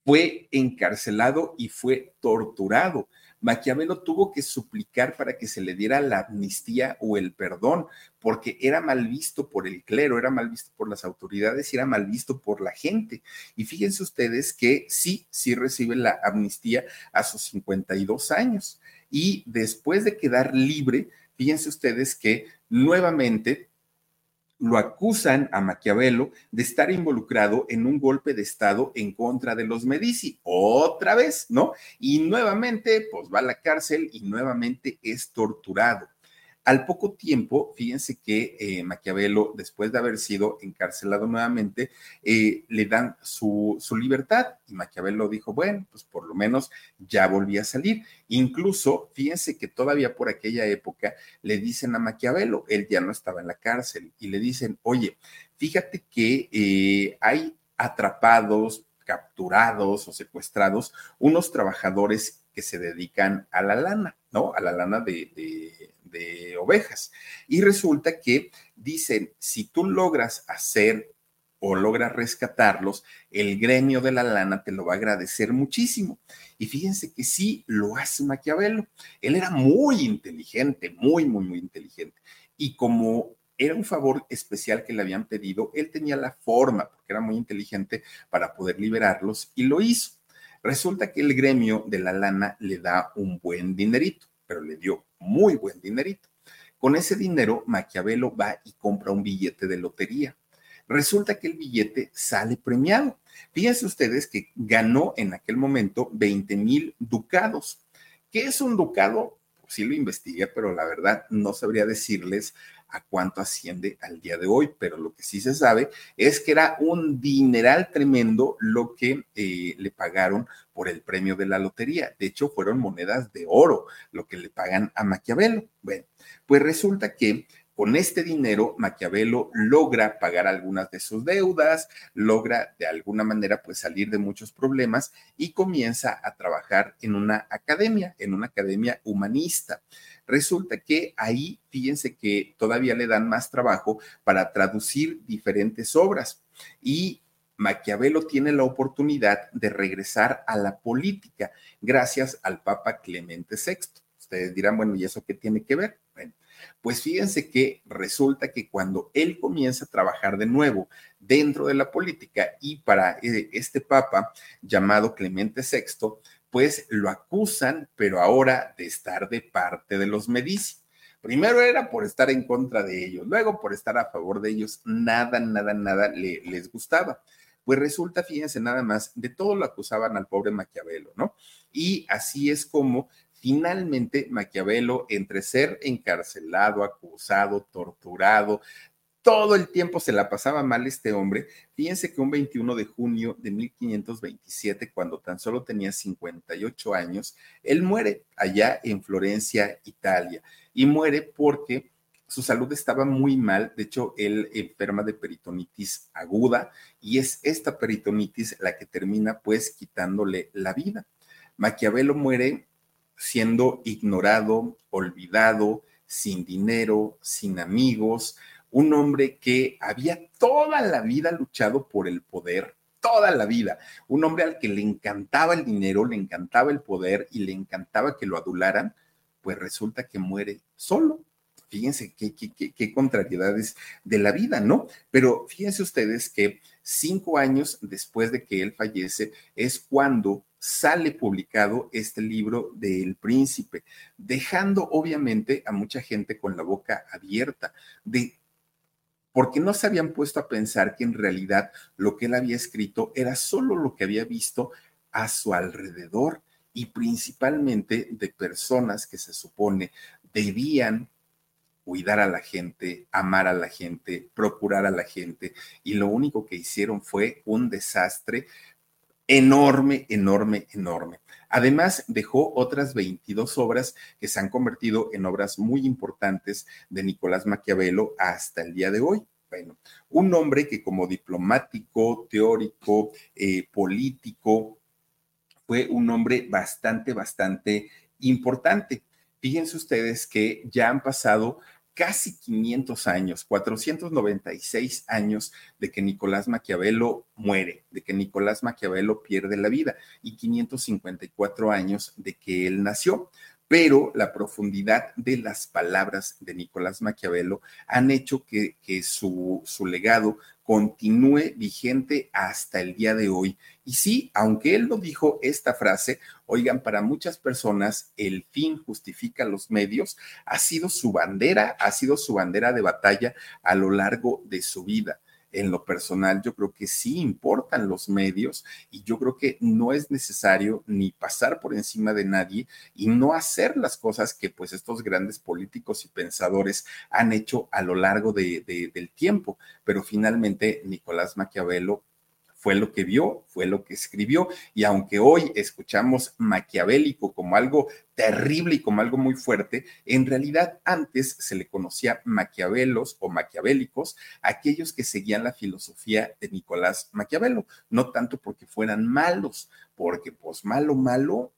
[SPEAKER 2] fue encarcelado y fue torturado, Maquiavelo tuvo que suplicar para que se le diera la amnistía o el perdón, porque era mal visto por el clero, era mal visto por las autoridades y era mal visto por la gente. Y fíjense ustedes que sí, sí recibe la amnistía a sus 52 años. Y después de quedar libre, fíjense ustedes que nuevamente lo acusan a Maquiavelo de estar involucrado en un golpe de Estado en contra de los Medici. Otra vez, ¿no? Y nuevamente, pues va a la cárcel y nuevamente es torturado. Al poco tiempo, fíjense que eh, Maquiavelo, después de haber sido encarcelado nuevamente, eh, le dan su, su, libertad y Maquiavelo dijo, bueno, pues por lo menos ya volví a salir. Incluso, fíjense que todavía por aquella época le dicen a Maquiavelo, él ya no estaba en la cárcel, y le dicen, oye, fíjate que eh, hay atrapados, capturados o secuestrados unos trabajadores que se dedican a la lana, ¿no? A la lana de de ovejas. Y resulta que dicen, si tú logras hacer o logras rescatarlos, el gremio de la lana te lo va a agradecer muchísimo. Y fíjense que sí lo hace Maquiavelo. Él era muy inteligente, muy, muy, muy inteligente. Y como era un favor especial que le habían pedido, él tenía la forma, porque era muy inteligente, para poder liberarlos y lo hizo. Resulta que el gremio de la lana le da un buen dinerito pero le dio muy buen dinerito. Con ese dinero, Maquiavelo va y compra un billete de lotería. Resulta que el billete sale premiado. Fíjense ustedes que ganó en aquel momento 20 mil ducados. ¿Qué es un ducado? Pues sí lo investigué, pero la verdad no sabría decirles a cuánto asciende al día de hoy, pero lo que sí se sabe es que era un dineral tremendo lo que eh, le pagaron por el premio de la lotería. De hecho, fueron monedas de oro lo que le pagan a Maquiavelo. Bueno, pues resulta que con este dinero, Maquiavelo logra pagar algunas de sus deudas, logra de alguna manera pues salir de muchos problemas y comienza a trabajar en una academia, en una academia humanista. Resulta que ahí, fíjense que todavía le dan más trabajo para traducir diferentes obras y Maquiavelo tiene la oportunidad de regresar a la política gracias al Papa Clemente VI. Ustedes dirán, bueno, ¿y eso qué tiene que ver? Bueno, pues fíjense que resulta que cuando él comienza a trabajar de nuevo dentro de la política y para eh, este papa llamado Clemente VI, pues lo acusan, pero ahora de estar de parte de los Medici. Primero era por estar en contra de ellos, luego por estar a favor de ellos, nada, nada, nada les gustaba. Pues resulta, fíjense nada más, de todo lo acusaban al pobre Maquiavelo, ¿no? Y así es como Finalmente, Maquiavelo, entre ser encarcelado, acusado, torturado, todo el tiempo se la pasaba mal este hombre. Fíjense que un 21 de junio de 1527, cuando tan solo tenía 58 años, él muere allá en Florencia, Italia, y muere porque su salud estaba muy mal, de hecho, él enferma de peritonitis aguda y es esta peritonitis la que termina pues quitándole la vida. Maquiavelo muere siendo ignorado, olvidado, sin dinero, sin amigos, un hombre que había toda la vida luchado por el poder, toda la vida, un hombre al que le encantaba el dinero, le encantaba el poder y le encantaba que lo adularan, pues resulta que muere solo, fíjense qué, qué, contrariedades de la vida, ¿no? Pero fíjense ustedes que cinco años después de que él fallece es cuando sale publicado este libro de El Príncipe, dejando obviamente a mucha gente con la boca abierta de porque no se habían puesto a pensar que en realidad lo que él había escrito era solo lo que había visto a su alrededor y principalmente de personas que se supone debían cuidar a la gente, amar a la gente, procurar a la gente, y lo único que hicieron fue un desastre enorme, enorme, enorme. Además, dejó otras 22 obras que se han convertido en obras muy importantes de Nicolás Maquiavelo hasta el día de hoy. Bueno, un hombre que como diplomático, teórico, eh, político, fue un hombre bastante, bastante importante. Fíjense ustedes que ya han pasado casi 500 años, 496 años de que Nicolás Maquiavelo muere, de que Nicolás Maquiavelo pierde la vida y 554 años de que él nació. Pero la profundidad de las palabras de Nicolás Maquiavelo han hecho que, su, su legado continúe vigente hasta el día de hoy. Y sí, aunque él no dijo esta frase, oigan, para muchas personas el fin justifica los medios, ha sido su bandera, ha sido su bandera de batalla a lo largo de su vida en lo personal, yo creo que sí importan los medios y yo creo que no es necesario ni pasar por encima de nadie y no hacer las cosas que pues estos grandes políticos y pensadores han hecho a lo largo de, del tiempo. Pero finalmente Nicolás Maquiavelo fue lo que vio, fue lo que escribió. Y aunque hoy escuchamos maquiavélico como algo terrible y como algo muy fuerte, en realidad antes se le conocía maquiavelos o maquiavélicos, aquellos que seguían la filosofía de Nicolás Maquiavelo, no tanto porque fueran malos, porque pues malo, malo,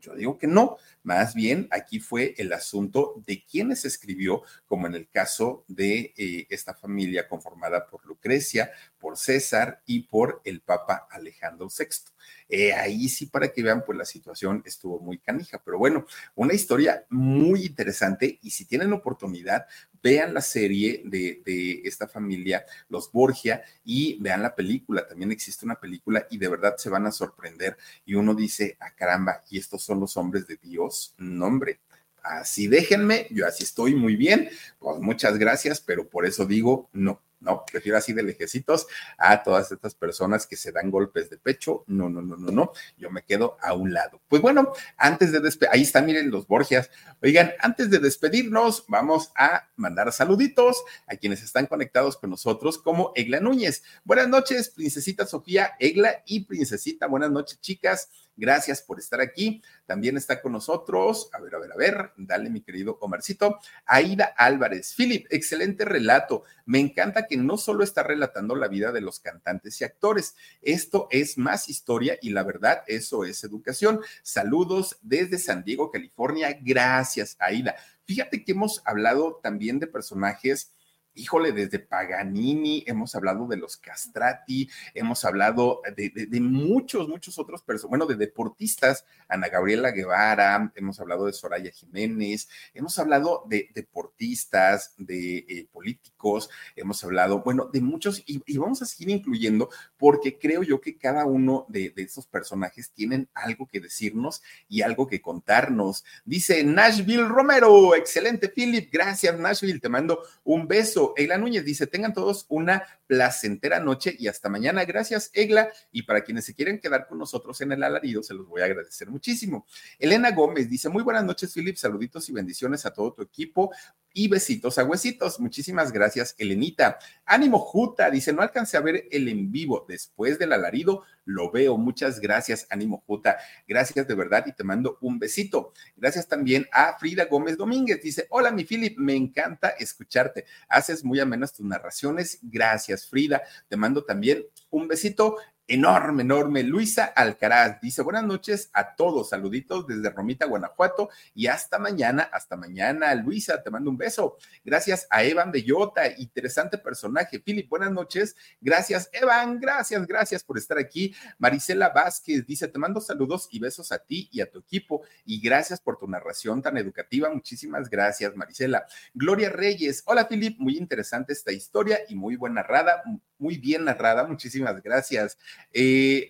[SPEAKER 2] yo digo que no, más bien aquí fue el asunto de quiénes escribió, como en el caso de eh, esta familia conformada por Lucrecia, por César y por el Papa Alejandro VI. Eh, ahí sí, para que vean, pues la situación estuvo muy canija. Pero bueno, una historia muy interesante y si tienen oportunidad, vean la serie de, de, esta familia, los Borgia, y vean la película. También existe una película y de verdad se van a sorprender. Y uno dice, a ah, caramba, ¿y estos son los hombres de Dios? Nombre. Así déjenme, yo así estoy muy bien. Pues muchas gracias, pero por eso digo, no no, prefiero así de lejecitos a todas estas personas que se dan golpes de pecho. No, no, no, no, no. Yo me quedo a un lado. Pues bueno, antes de despedir, ahí está, miren los Borgias. Oigan, antes de despedirnos, vamos a mandar saluditos a quienes están conectados con nosotros, como Egla Núñez. Buenas noches, Princesita Sofía, Egla y Princesita. Buenas noches, chicas. Gracias por estar aquí. También está con nosotros, a ver, a ver, a ver, dale mi querido Omarcito, Aida Álvarez. Philip, excelente relato. Me encanta que no solo está relatando la vida de los cantantes y actores, esto es más historia y la verdad, eso es educación. Saludos desde San Diego, California. Gracias, Aida. Fíjate que hemos hablado también de personajes híjole, desde Paganini, hemos hablado de los castrati, hemos hablado de, muchos, muchos otros personas, bueno, de deportistas, Ana Gabriela Guevara, hemos hablado de Soraya Jiménez, hemos hablado de deportistas, de eh, políticos, hemos hablado, bueno, de muchos, y, vamos a seguir incluyendo, porque creo yo que cada uno de, de esos personajes tienen algo que decirnos y algo que contarnos. Dice Nashville Romero, excelente, Philip, gracias, Nashville, te mando un beso. Egla Núñez dice, tengan todos una placentera noche y hasta mañana. Gracias, Egla. Y para quienes se quieren quedar con nosotros en el alarido, se los voy a agradecer muchísimo. Elena Gómez dice, muy buenas noches, Philip. Saluditos y bendiciones a todo tu equipo y besitos a huesitos. Muchísimas gracias, Elenita. Ánimo Juta, dice, no alcancé a ver el en vivo después del alarido, lo veo. Muchas gracias, Ánimo Juta. Gracias de verdad y te mando un besito. Gracias también a Frida Gómez Domínguez. Dice, hola, mi Philip, me encanta escucharte. Haces muy amenas tus narraciones. Gracias, Frida. Te mando también un besito. Enorme, enorme. Luisa Alcaraz dice buenas noches a todos, saluditos desde Romita, Guanajuato y hasta mañana, hasta mañana. Luisa, te mando un beso. Gracias a Evan Bellota, interesante personaje. Philip, buenas noches. Gracias, Evan, gracias, gracias por estar aquí. Marisela Vázquez dice, te mando saludos y besos a ti y a tu equipo y gracias por tu narración tan educativa. Muchísimas gracias, Marisela. Gloria Reyes, hola Philip, muy interesante esta historia y muy buena narrada, muy bien narrada. Muchísimas gracias. Eh,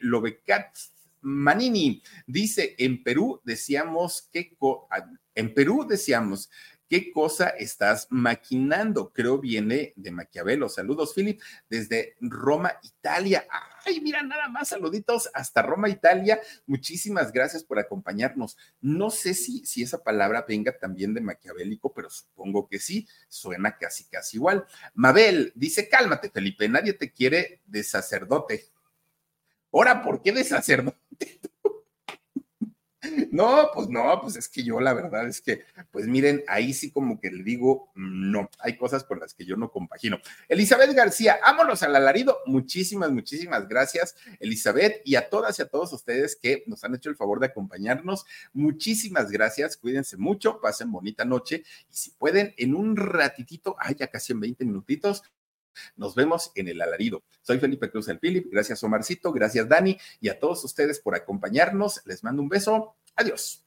[SPEAKER 2] Manini dice, en Perú decíamos que, en Perú decíamos, ¿Qué cosa estás maquinando? Creo viene de Maquiavelo. Saludos, Philip, desde Roma, Italia. Ay, mira, nada más saluditos hasta Roma, Italia. Muchísimas gracias por acompañarnos. No sé si, si esa palabra venga también de maquiavélico, pero supongo que sí. Suena casi, casi igual. Mabel dice, cálmate, Felipe, nadie te quiere de sacerdote. Ahora, ¿por qué de sacerdote? No, pues no, pues es que yo la verdad es que, pues miren, ahí sí como que le digo, no, hay cosas con las que yo no compagino. Elizabeth García, vámonos al alarido. Muchísimas, muchísimas gracias, Elizabeth, y a todas y a todos ustedes que nos han hecho el favor de acompañarnos. Muchísimas gracias, cuídense mucho, pasen bonita noche y si pueden, en un ratitito, ay, ya casi en 20 minutitos, nos vemos en el alarido. Soy Felipe Cruz el Philip. Gracias, Omarcito. Gracias, Dani. Y a todos ustedes por acompañarnos. Les mando un beso. Adiós.